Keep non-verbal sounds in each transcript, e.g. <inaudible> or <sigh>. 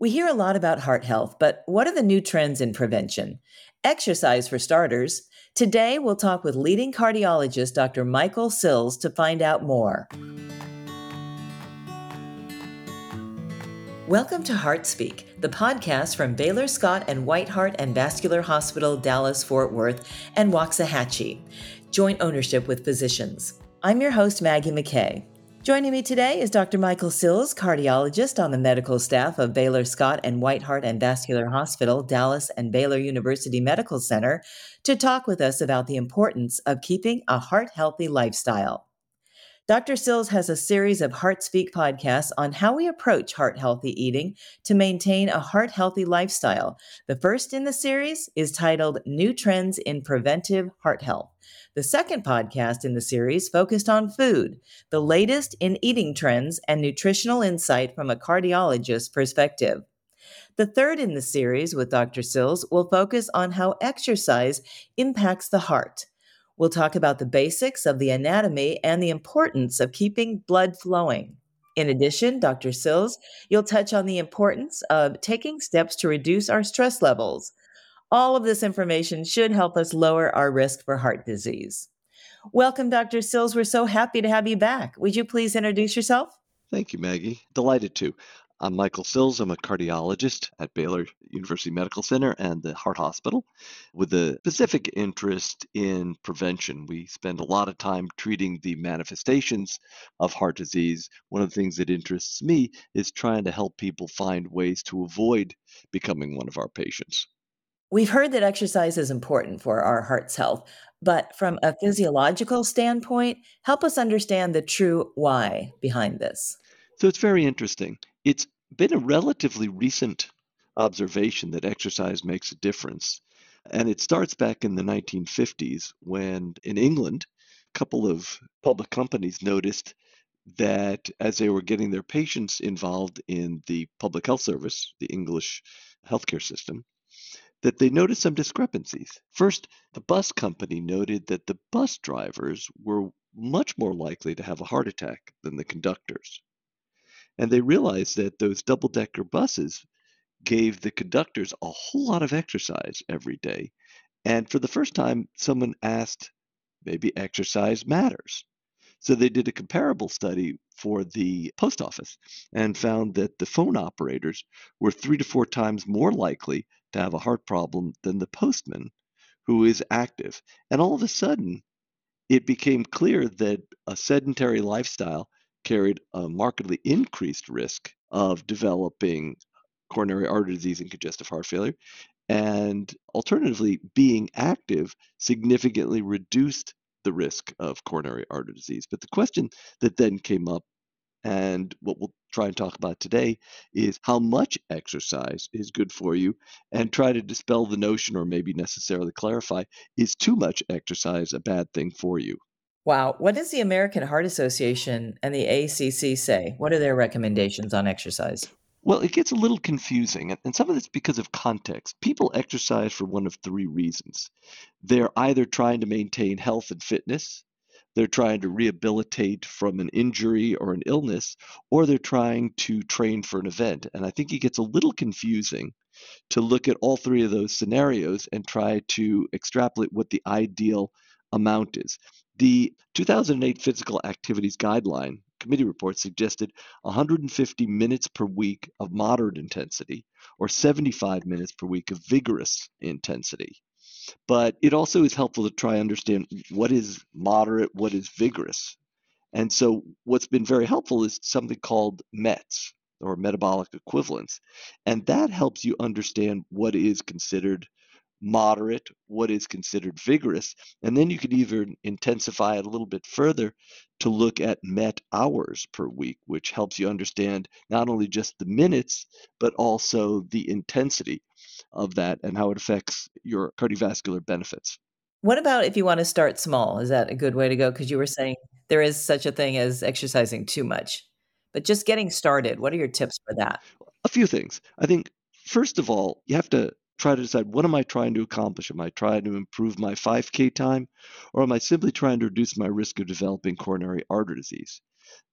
We hear a lot about heart health, but what are the new trends in prevention? Exercise, for starters. Today, we'll talk with leading cardiologist Dr. Michael Sills to find out more. Welcome to Heart Speak, the podcast from Baylor Scott and White Heart and Vascular Hospital, Dallas, Fort Worth, and Waxahachie, joint ownership with physicians. I'm your host, Maggie McKay. Joining me today is Dr. Michael Sills, cardiologist on the medical staff of Baylor Scott and White Heart and Vascular Hospital, Dallas, and Baylor University Medical Center, to talk with us about the importance of keeping a heart healthy lifestyle. Dr. Sills has a series of Heart Speak podcasts on how we approach heart healthy eating to maintain a heart healthy lifestyle. The first in the series is titled New Trends in Preventive Heart Health. The second podcast in the series focused on food, the latest in eating trends and nutritional insight from a cardiologist's perspective. The third in the series with Dr. Sills will focus on how exercise impacts the heart. We'll talk about the basics of the anatomy and the importance of keeping blood flowing. In addition, Dr. Sills, you'll touch on the importance of taking steps to reduce our stress levels. All of this information should help us lower our risk for heart disease. Welcome, Dr. Sills. We're so happy to have you back. Would you please introduce yourself? Thank you, Maggie. Delighted to. I'm Michael Sills. I'm a cardiologist at Baylor University Medical Center and the Heart Hospital with a specific interest in prevention. We spend a lot of time treating the manifestations of heart disease. One of the things that interests me is trying to help people find ways to avoid becoming one of our patients. We've heard that exercise is important for our heart's health, but from a physiological standpoint, help us understand the true why behind this. So it's very interesting. It's been a relatively recent observation that exercise makes a difference. And it starts back in the 1950s when in England, a couple of public companies noticed that as they were getting their patients involved in the public health service, the English healthcare system, that they noticed some discrepancies. First, the bus company noted that the bus drivers were much more likely to have a heart attack than the conductors. And they realized that those double decker buses gave the conductors a whole lot of exercise every day. And for the first time, someone asked, maybe exercise matters. So they did a comparable study for the post office and found that the phone operators were three to four times more likely to have a heart problem than the postman who is active. And all of a sudden, it became clear that a sedentary lifestyle carried a markedly increased risk of developing coronary artery disease and congestive heart failure. And alternatively, being active significantly reduced the risk of coronary artery disease. But the question that then came up and what we'll try and talk about today is how much exercise is good for you and try to dispel the notion or maybe necessarily clarify is too much exercise a bad thing for you? Wow. What does the American Heart Association and the ACC say? What are their recommendations on exercise? Well, it gets a little confusing, and some of it's because of context. People exercise for one of three reasons. They're either trying to maintain health and fitness, they're trying to rehabilitate from an injury or an illness, or they're trying to train for an event. And I think it gets a little confusing to look at all three of those scenarios and try to extrapolate what the ideal amount is. The 2008 Physical Activities Guideline committee report suggested 150 minutes per week of moderate intensity or 75 minutes per week of vigorous intensity. But it also is helpful to try understand what is moderate, what is vigorous. And so what's been very helpful is something called METs or metabolic equivalence. And that helps you understand what is considered moderate, what is considered vigorous, and then you could even intensify it a little bit further to look at met hours per week, which helps you understand not only just the minutes, but also the intensity of that and how it affects your cardiovascular benefits. What about if you want to start small? Is that a good way to go? Because you were saying there is such a thing as exercising too much, but just getting started, what are your tips for that? A few things. I think, first of all, you have to try to decide what am I trying to accomplish? Am I trying to improve my 5K time, or am I simply trying to reduce my risk of developing coronary artery disease?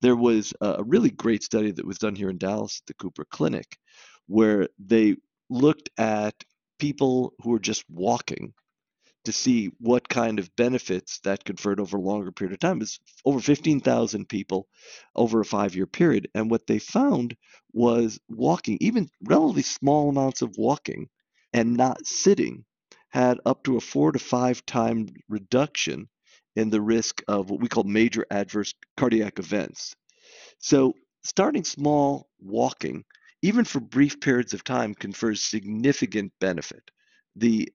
There was a really great study that was done here in Dallas at the Cooper Clinic where they looked at people who were just walking to see what kind of benefits that conferred over a longer period of time. It's over 15,000 people over a five year period. And what they found was walking, even relatively small amounts of walking and not sitting, had up to a four to five time reduction in the risk of what we call major adverse cardiac events. So, starting small, walking, even for brief periods of time, confers significant benefit. The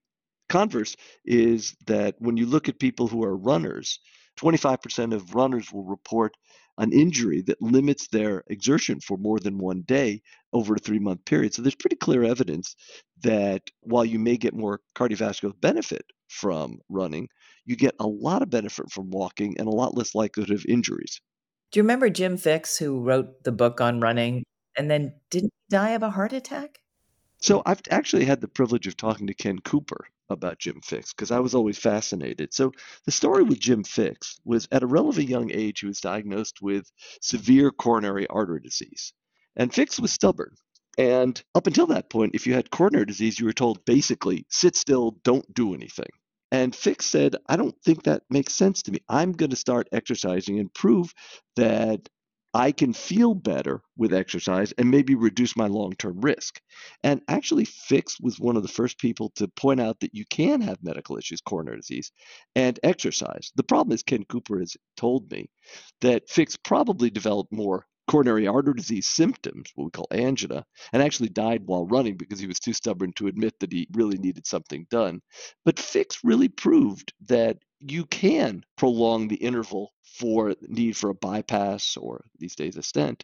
converse is that when you look at people who are runners, 25% of runners will report an injury that limits their exertion for more than one day over a three month period. So there's pretty clear evidence that while you may get more cardiovascular benefit from running, you get a lot of benefit from walking and a lot less likelihood of injuries. Do you remember Jim Fixx, who wrote the book on running and then didn't die of a heart attack? So I've actually had the privilege of talking to Ken Cooper about Jim Fixx because I was always fascinated. So the story with Jim Fixx was at a relatively young age he was diagnosed with severe coronary artery disease. And Fixx was stubborn. And up until that point, if you had coronary disease, you were told basically sit still, don't do anything. And Fixx said, I don't think that makes sense to me. I'm going to start exercising and prove that I can feel better with exercise and maybe reduce my long term risk. And actually, Fixx was one of the first people to point out that you can have medical issues, coronary disease, and exercise. The problem is, Ken Cooper has told me that Fixx probably developed more coronary artery disease symptoms, what we call angina, and actually died while running because he was too stubborn to admit that he really needed something done. But Fixx really proved that you can prolong the interval for need for a bypass or these days a stent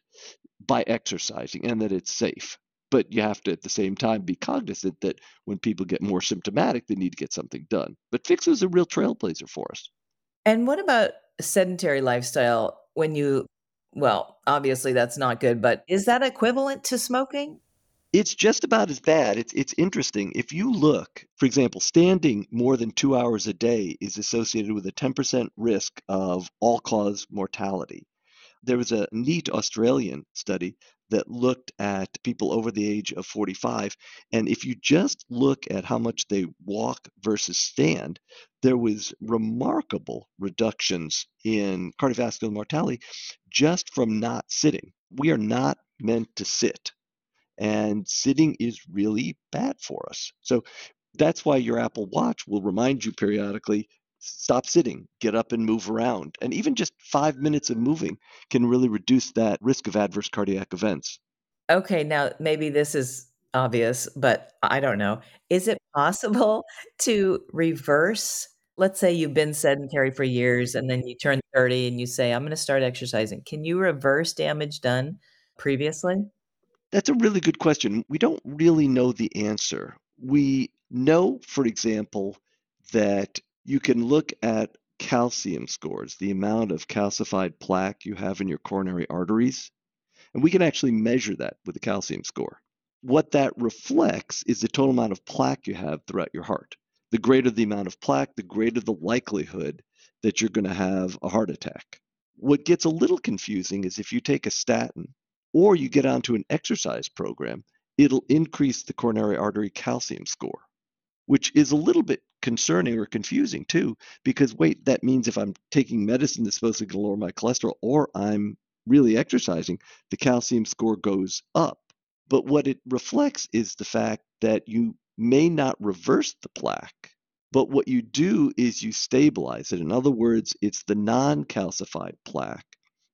by exercising and that it's safe. But you have to at the same time be cognizant that when people get more symptomatic, they need to get something done. But Fixx is a real trailblazer for us. And what about sedentary lifestyle when you well, obviously that's not good, but is that equivalent to smoking? It's just about as bad. It's it's interesting. If you look, for example, standing more than 2 hours a day is associated with a 10% risk of all-cause mortality. There was a neat Australian study that looked at people over the age of 45 and if you just look at how much they walk versus stand there was remarkable reductions in cardiovascular mortality just from not sitting we are not meant to sit and sitting is really bad for us so that's why your apple watch will remind you periodically stop sitting, get up and move around. And even just five minutes of moving can really reduce that risk of adverse cardiac events. Okay, now maybe this is obvious, but I don't know. Is it possible to reverse? Let's say you've been sedentary for years and then you turn 30 and you say, I'm going to start exercising. Can you reverse damage done previously? That's a really good question. We don't really know the answer. We know, for example, that you can look at calcium scores, the amount of calcified plaque you have in your coronary arteries, and we can actually measure that with a calcium score. What that reflects is the total amount of plaque you have throughout your heart. The greater the amount of plaque, the greater the likelihood that you're going to have a heart attack. What gets a little confusing is if you take a statin or you get onto an exercise program, it'll increase the coronary artery calcium score which is a little bit concerning or confusing too, because wait, that means if I'm taking medicine that's supposed to lower my cholesterol or I'm really exercising, the calcium score goes up. But what it reflects is the fact that you may not reverse the plaque, but what you do is you stabilize it. In other words, it's the non calcified plaque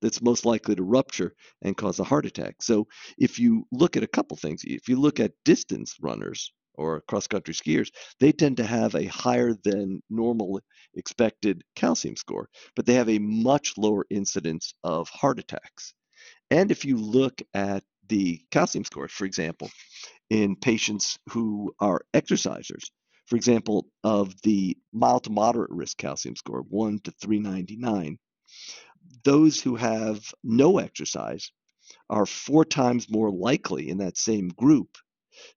that's most likely to rupture and cause a heart attack. So if you look at a couple things, if you look at distance runners, or cross country skiers, they tend to have a higher than normal expected calcium score, but they have a much lower incidence of heart attacks. And if you look at the calcium scores, for example, in patients who are exercisers, for example, of the mild to moderate risk calcium score, 1 to 399, those who have no exercise are four times more likely in that same group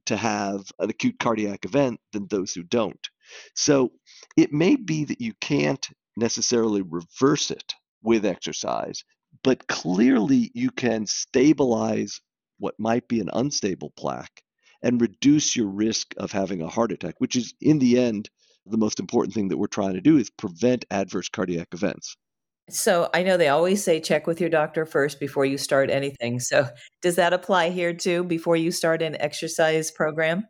to have an acute cardiac event than those who don't. So it may be that you can't necessarily reverse it with exercise, but clearly you can stabilize what might be an unstable plaque and reduce your risk of having a heart attack, which is in the end the most important thing that we're trying to do is prevent adverse cardiac events. So I know they always say check with your doctor first before you start anything. So does that apply here too before you start an exercise program?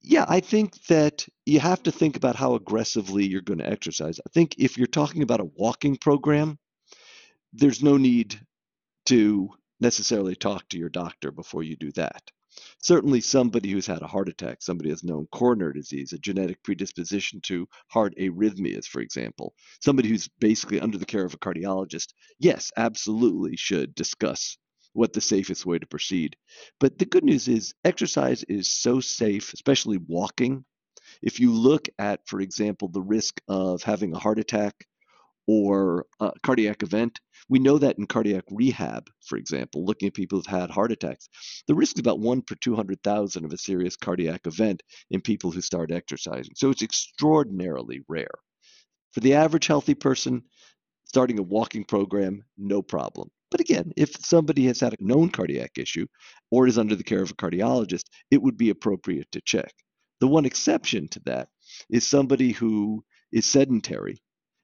Yeah, I think that you have to think about how aggressively you're going to exercise. I think if you're talking about a walking program, there's no need to necessarily talk to your doctor before you do that. Certainly, somebody who's had a heart attack, somebody has known coronary disease, a genetic predisposition to heart arrhythmias, for example, somebody who's basically under the care of a cardiologist, yes, absolutely should discuss what the safest way to proceed. But the good news is exercise is so safe, especially walking. If you look at, for example, the risk of having a heart attack or a cardiac event, we know that in cardiac rehab, for example, looking at people who've had heart attacks, the risk is about one per 200,000 of a serious cardiac event in people who start exercising. So it's extraordinarily rare. For the average healthy person, starting a walking program, no problem. But again, if somebody has had a known cardiac issue or is under the care of a cardiologist, it would be appropriate to check. The one exception to that is somebody who is sedentary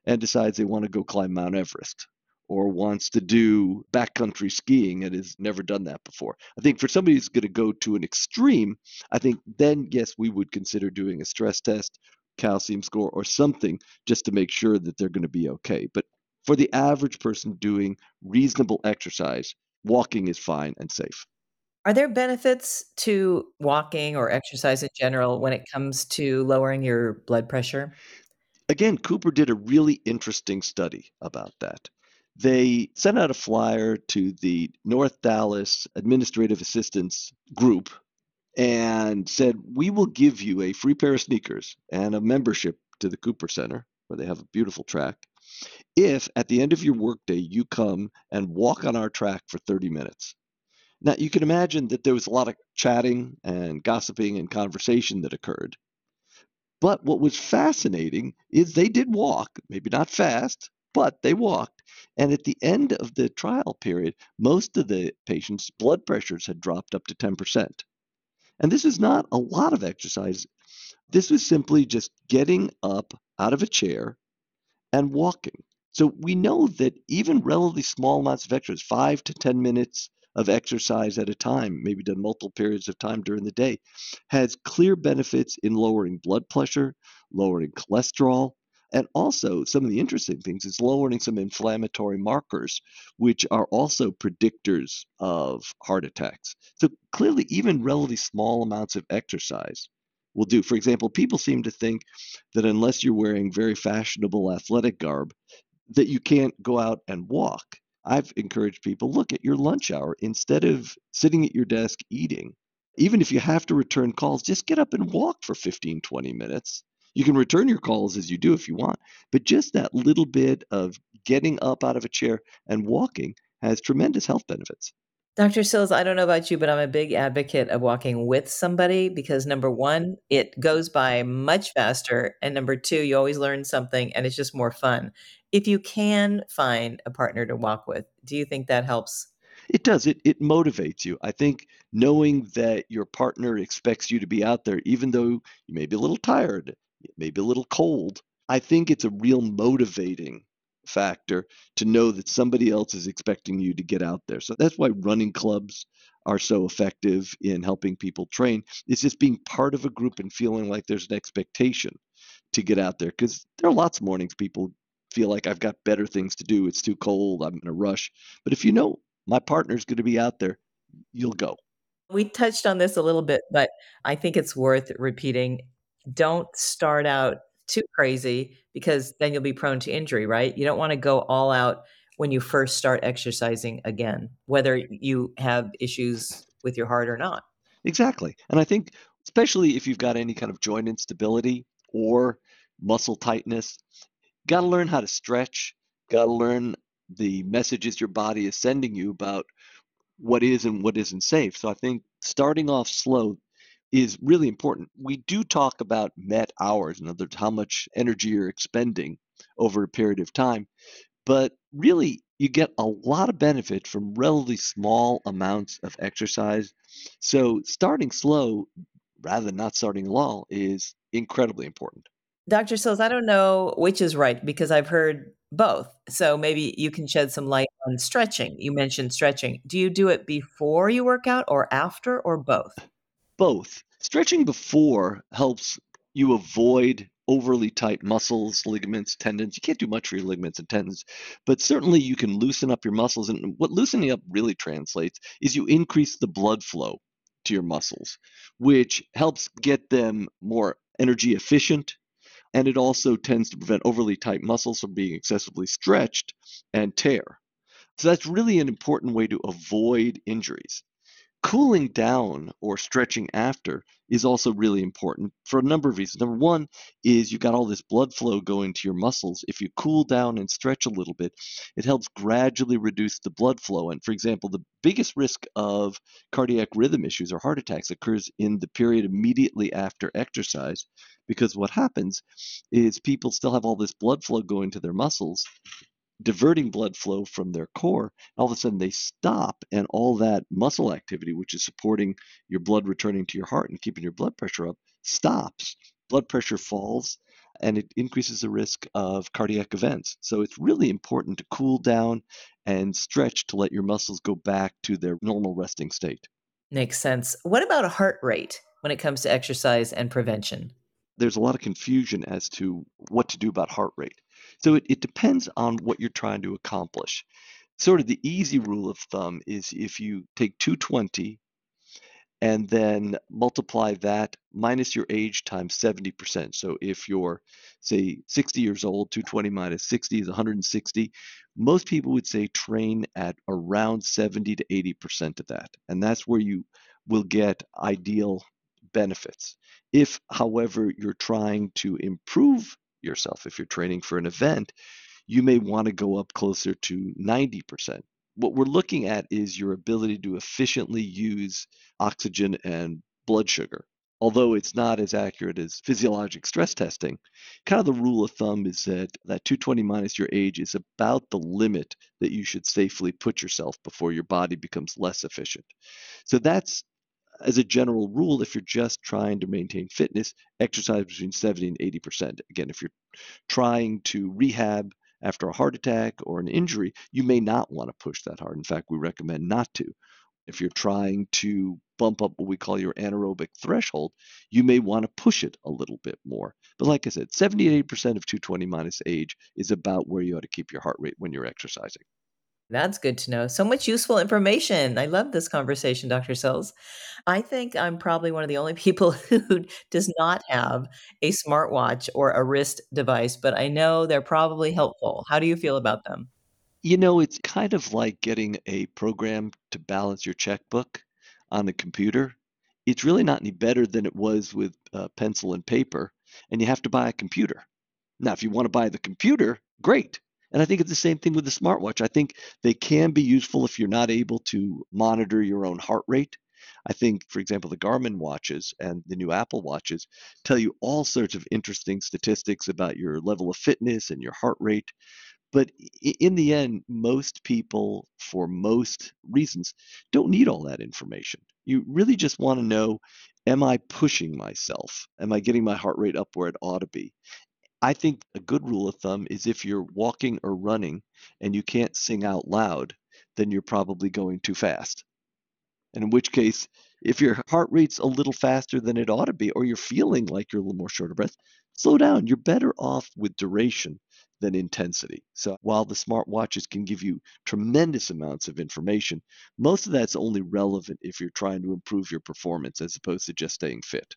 and decides they want to go climb Mount Everest or wants to do backcountry skiing and has never done that before. I think for somebody who's going to go to an extreme, I think then, yes, we would consider doing a stress test, calcium score, or something just to make sure that they're going to be okay. But for the average person doing reasonable exercise, walking is fine and safe. Are there benefits to walking or exercise in general when it comes to lowering your blood pressure? Again, Cooper did a really interesting study about that. They sent out a flyer to the North Dallas Administrative Assistance Group and said, We will give you a free pair of sneakers and a membership to the Cooper Center, where they have a beautiful track, if at the end of your workday you come and walk on our track for 30 minutes. Now, you can imagine that there was a lot of chatting and gossiping and conversation that occurred. But what was fascinating is they did walk, maybe not fast, but they walked. And at the end of the trial period, most of the patients' blood pressures had dropped up to 10%. And this is not a lot of exercise. This was simply just getting up out of a chair and walking. So we know that even relatively small amounts of exercise, five to 10 minutes of exercise at a time, maybe done multiple periods of time during the day, has clear benefits in lowering blood pressure, lowering cholesterol, and also some of the interesting things is lowering some inflammatory markers, which are also predictors of heart attacks. So clearly, even relatively small amounts of exercise will do. For example, people seem to think that unless you're wearing very fashionable athletic garb, that you can't go out and walk. I've encouraged people look at your lunch hour instead of sitting at your desk eating. Even if you have to return calls, just get up and walk for 15, 20 minutes. You can return your calls as you do if you want, but just that little bit of getting up out of a chair and walking has tremendous health benefits. Dr. Sills, I don't know about you, but I'm a big advocate of walking with somebody because number one, it goes by much faster. And number two, you always learn something and it's just more fun. If you can find a partner to walk with, do you think that helps? It does. It, it motivates you. I think knowing that your partner expects you to be out there, even though you may be a little tired, maybe a little cold, I think it's a real motivating factor to know that somebody else is expecting you to get out there. So that's why running clubs are so effective in helping people train. It's just being part of a group and feeling like there's an expectation to get out there because there are lots of mornings people feel like I've got better things to do. It's too cold. I'm in a rush. But if you know my partner's going to be out there, you'll go. We touched on this a little bit, but I think it's worth repeating. Don't start out too crazy because then you'll be prone to injury, right? You don't want to go all out when you first start exercising again, whether you have issues with your heart or not. Exactly. And I think, especially if you've got any kind of joint instability or muscle tightness, got to learn how to stretch, got to learn the messages your body is sending you about what is and what isn't safe. So I think starting off slow, is really important. We do talk about met hours, in other words, how much energy you're expending over a period of time, but really you get a lot of benefit from relatively small amounts of exercise. So starting slow rather than not starting at all is incredibly important. Dr. Sills, I don't know which is right because I've heard both. So maybe you can shed some light on stretching. You mentioned stretching. Do you do it before you work out or after or both? Both. Stretching before helps you avoid overly tight muscles, ligaments, tendons. You can't do much for your ligaments and tendons, but certainly you can loosen up your muscles. And what loosening up really translates is you increase the blood flow to your muscles, which helps get them more energy efficient. And it also tends to prevent overly tight muscles from being excessively stretched and tear. So that's really an important way to avoid injuries. Cooling down or stretching after is also really important for a number of reasons. Number one is you've got all this blood flow going to your muscles. If you cool down and stretch a little bit, it helps gradually reduce the blood flow. And for example, the biggest risk of cardiac rhythm issues or heart attacks occurs in the period immediately after exercise because what happens is people still have all this blood flow going to their muscles diverting blood flow from their core, all of a sudden they stop, and all that muscle activity, which is supporting your blood returning to your heart and keeping your blood pressure up, stops. Blood pressure falls, and it increases the risk of cardiac events. So it's really important to cool down and stretch to let your muscles go back to their normal resting state. Makes sense. What about a heart rate when it comes to exercise and prevention? There's a lot of confusion as to what to do about heart rate. So it, it depends on what you're trying to accomplish. Sort of the easy rule of thumb is if you take 220 and then multiply that minus your age times 70%. So if you're, say, 60 years old, 220 minus 60 is 160. Most people would say train at around 70 to 80% of that. And that's where you will get ideal benefits. If, however, you're trying to improve yourself. If you're training for an event, you may want to go up closer to 90%. What we're looking at is your ability to efficiently use oxygen and blood sugar. Although it's not as accurate as physiologic stress testing, kind of the rule of thumb is that that 220 minus your age is about the limit that you should safely put yourself before your body becomes less efficient. So that's as a general rule, if you're just trying to maintain fitness, exercise between 70 and 80%. Again, if you're trying to rehab after a heart attack or an injury, you may not want to push that hard. In fact, we recommend not to. If you're trying to bump up what we call your anaerobic threshold, you may want to push it a little bit more. But like I said, 78% of 220 minus age is about where you ought to keep your heart rate when you're exercising. That's good to know. So much useful information. I love this conversation, Dr. Sills. I think I'm probably one of the only <laughs> people who does not have a smartwatch or a wrist device, but I know they're probably helpful. How do you feel about them? You know, it's kind of like getting a program to balance your checkbook on the computer. It's really not any better than it was with uh, pencil and paper, and you have to buy a computer. Now, if you want to buy the computer, great and I think it's the same thing with the smartwatch. I think they can be useful if you're not able to monitor your own heart rate. I think, for example, the Garmin watches and the new Apple watches tell you all sorts of interesting statistics about your level of fitness and your heart rate. But in the end, most people, for most reasons, don't need all that information. You really just want to know Am I pushing myself? Am I getting my heart rate up where it ought to be? I think a good rule of thumb is if you're walking or running and you can't sing out loud, then you're probably going too fast. And in which case, if your heart rate's a little faster than it ought to be, or you're feeling like you're a little more short of breath, slow down. You're better off with duration than intensity. So while the smartwatches can give you tremendous amounts of information, most of that's only relevant if you're trying to improve your performance as opposed to just staying fit.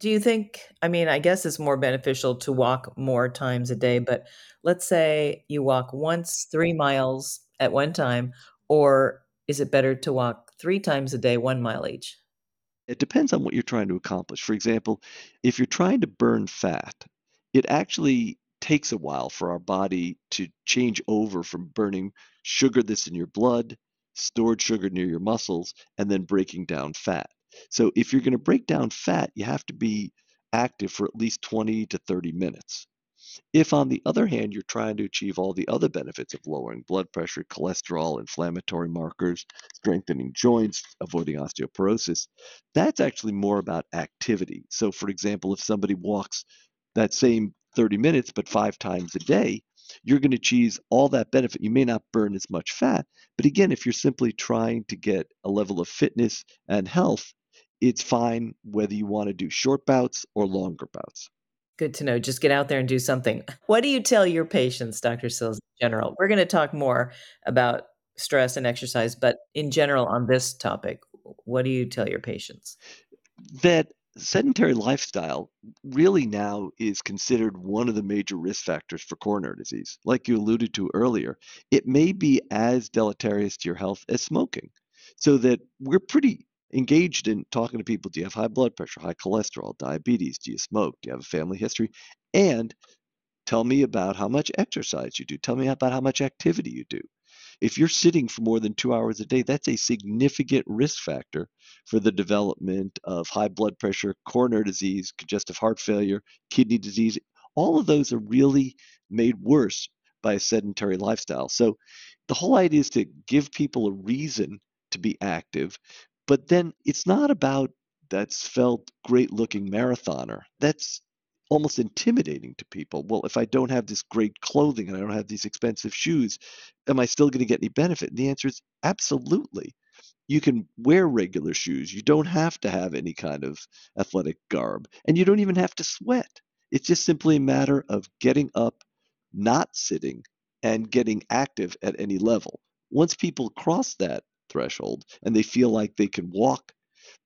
Do you think, I mean, I guess it's more beneficial to walk more times a day, but let's say you walk once three miles at one time, or is it better to walk three times a day, one mile each? It depends on what you're trying to accomplish. For example, if you're trying to burn fat, it actually takes a while for our body to change over from burning sugar that's in your blood, stored sugar near your muscles, and then breaking down fat. So if you're going to break down fat, you have to be active for at least 20 to 30 minutes. If, on the other hand, you're trying to achieve all the other benefits of lowering blood pressure, cholesterol, inflammatory markers, strengthening joints, avoiding osteoporosis, that's actually more about activity. So, for example, if somebody walks that same 30 minutes but five times a day, you're going to achieve all that benefit. You may not burn as much fat, but again, if you're simply trying to get a level of fitness and health, it's fine whether you want to do short bouts or longer bouts. Good to know. Just get out there and do something. What do you tell your patients, Dr. Sills, in general? We're going to talk more about stress and exercise, but in general on this topic, what do you tell your patients? That sedentary lifestyle really now is considered one of the major risk factors for coronary disease. Like you alluded to earlier, it may be as deleterious to your health as smoking. So that we're pretty engaged in talking to people do you have high blood pressure, high cholesterol, diabetes, do you smoke, do you have a family history? And tell me about how much exercise you do. Tell me about how much activity you do. If you're sitting for more than two hours a day, that's a significant risk factor for the development of high blood pressure, coronary disease, congestive heart failure, kidney disease. All of those are really made worse by a sedentary lifestyle. So the whole idea is to give people a reason to be active, but then it's not about that svelte, great looking marathoner. That's almost intimidating to people. Well, if I don't have this great clothing and I don't have these expensive shoes, am I still going to get any benefit? And the answer is absolutely. You can wear regular shoes. You don't have to have any kind of athletic garb, and you don't even have to sweat. It's just simply a matter of getting up, not sitting, and getting active at any level. Once people cross that threshold and they feel like they can walk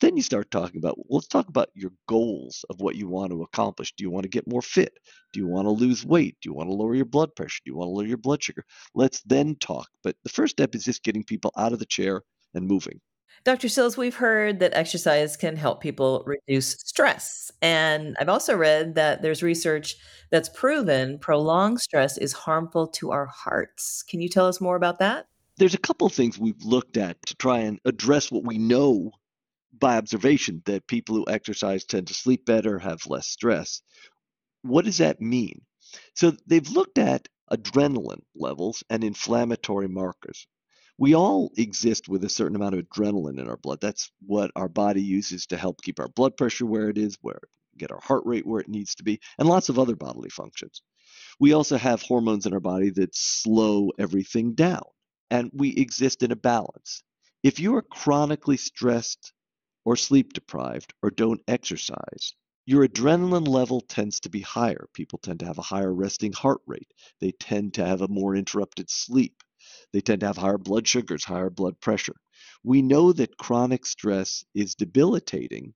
then you start talking about, well, let's talk about your goals of what you want to accomplish. Do you want to get more fit? Do you want to lose weight? Do you want to lower your blood pressure? Do you want to lower your blood sugar? Let's then talk. But the first step is just getting people out of the chair and moving. Dr. Sills, we've heard that exercise can help people reduce stress. And I've also read that there's research that's proven prolonged stress is harmful to our hearts. Can you tell us more about that? There's a couple of things we've looked at to try and address what we know by observation that people who exercise tend to sleep better, have less stress. What does that mean? So they've looked at adrenaline levels and inflammatory markers. We all exist with a certain amount of adrenaline in our blood. That's what our body uses to help keep our blood pressure where it is, where get our heart rate where it needs to be, and lots of other bodily functions. We also have hormones in our body that slow everything down, and we exist in a balance. If you are chronically stressed or sleep deprived or don't exercise, your adrenaline level tends to be higher. People tend to have a higher resting heart rate. They tend to have a more interrupted sleep. They tend to have higher blood sugars, higher blood pressure. We know that chronic stress is debilitating,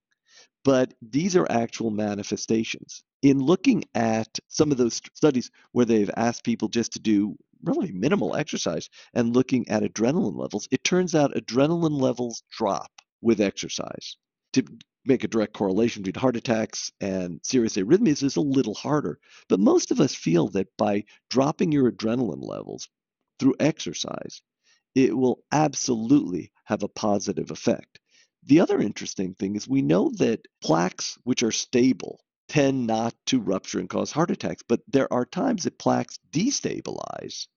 but these are actual manifestations. In looking at some of those studies where they've asked people just to do really minimal exercise and looking at adrenaline levels, it turns out adrenaline levels drop with exercise. To make a direct correlation between heart attacks and serious arrhythmias is a little harder. But most of us feel that by dropping your adrenaline levels through exercise, it will absolutely have a positive effect. The other interesting thing is we know that plaques, which are stable, tend not to rupture and cause heart attacks, but there are times that plaques destabilize.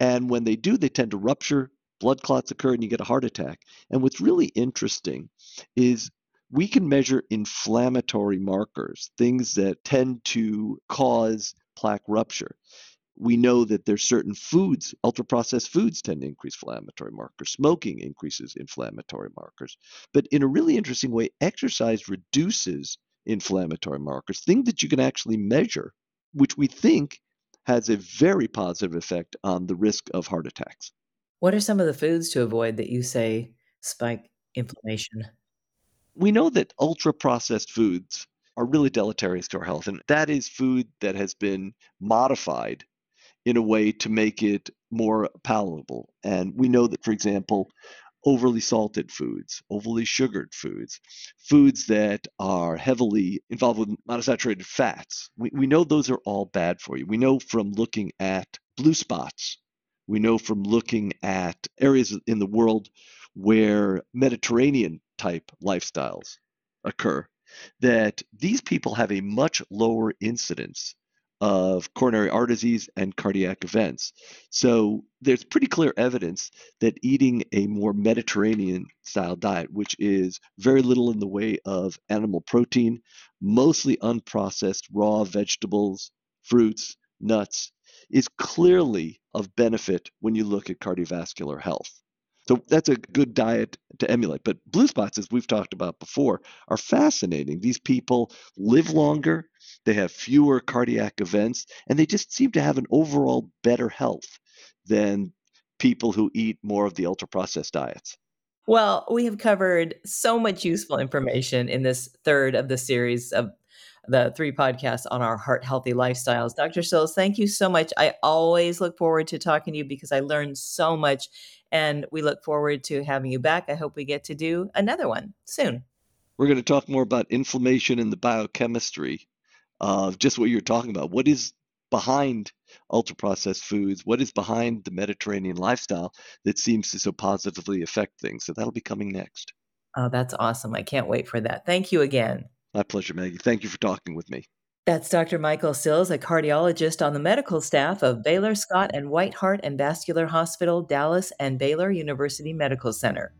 And when they do, they tend to rupture blood clots occur and you get a heart attack. And what's really interesting is we can measure inflammatory markers, things that tend to cause plaque rupture. We know that there's certain foods, ultra processed foods tend to increase inflammatory markers. Smoking increases inflammatory markers. But in a really interesting way, exercise reduces inflammatory markers, things that you can actually measure, which we think has a very positive effect on the risk of heart attacks. What are some of the foods to avoid that you say spike inflammation? We know that ultra processed foods are really deleterious to our health, and that is food that has been modified in a way to make it more palatable. And we know that, for example, overly salted foods, overly sugared foods, foods that are heavily involved with monounsaturated fats, we, we know those are all bad for you. We know from looking at blue spots we know from looking at areas in the world where Mediterranean type lifestyles occur that these people have a much lower incidence of coronary artery disease and cardiac events. So there's pretty clear evidence that eating a more Mediterranean style diet, which is very little in the way of animal protein, mostly unprocessed raw vegetables, fruits, nuts, is clearly of benefit when you look at cardiovascular health. So that's a good diet to emulate. But blue spots, as we've talked about before, are fascinating. These people live longer, they have fewer cardiac events, and they just seem to have an overall better health than people who eat more of the ultra processed diets. Well, we have covered so much useful information in this third of the series of the three podcasts on our heart healthy lifestyles. Dr. Sills, thank you so much. I always look forward to talking to you because I learned so much and we look forward to having you back. I hope we get to do another one soon. We're going to talk more about inflammation and the biochemistry of just what you're talking about. What is behind ultra processed foods? What is behind the Mediterranean lifestyle that seems to so positively affect things? So that'll be coming next. Oh, that's awesome. I can't wait for that. Thank you again. My pleasure, Maggie. Thank you for talking with me. That's Dr. Michael Sills, a cardiologist on the medical staff of Baylor Scott and White Heart and Vascular Hospital, Dallas, and Baylor University Medical Center.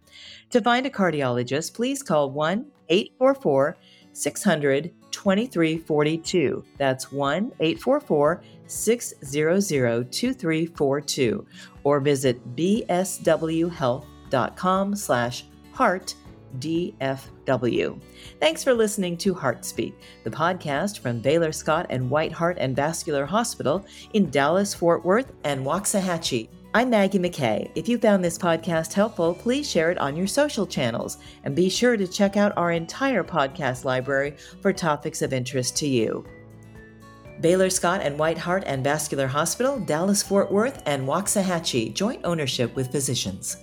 To find a cardiologist, please call 1 844 600 2342. That's 1 844 600 2342. Or visit bswhealth.com slash heart DFW. Thanks for listening to Heartspeak, the podcast from Baylor Scott and White Heart and Vascular Hospital in Dallas, Fort Worth, and Waxahachie. I'm Maggie McKay. If you found this podcast helpful, please share it on your social channels and be sure to check out our entire podcast library for topics of interest to you. Baylor Scott and White Heart and Vascular Hospital, Dallas Fort Worth, and Waxahachie, joint ownership with physicians.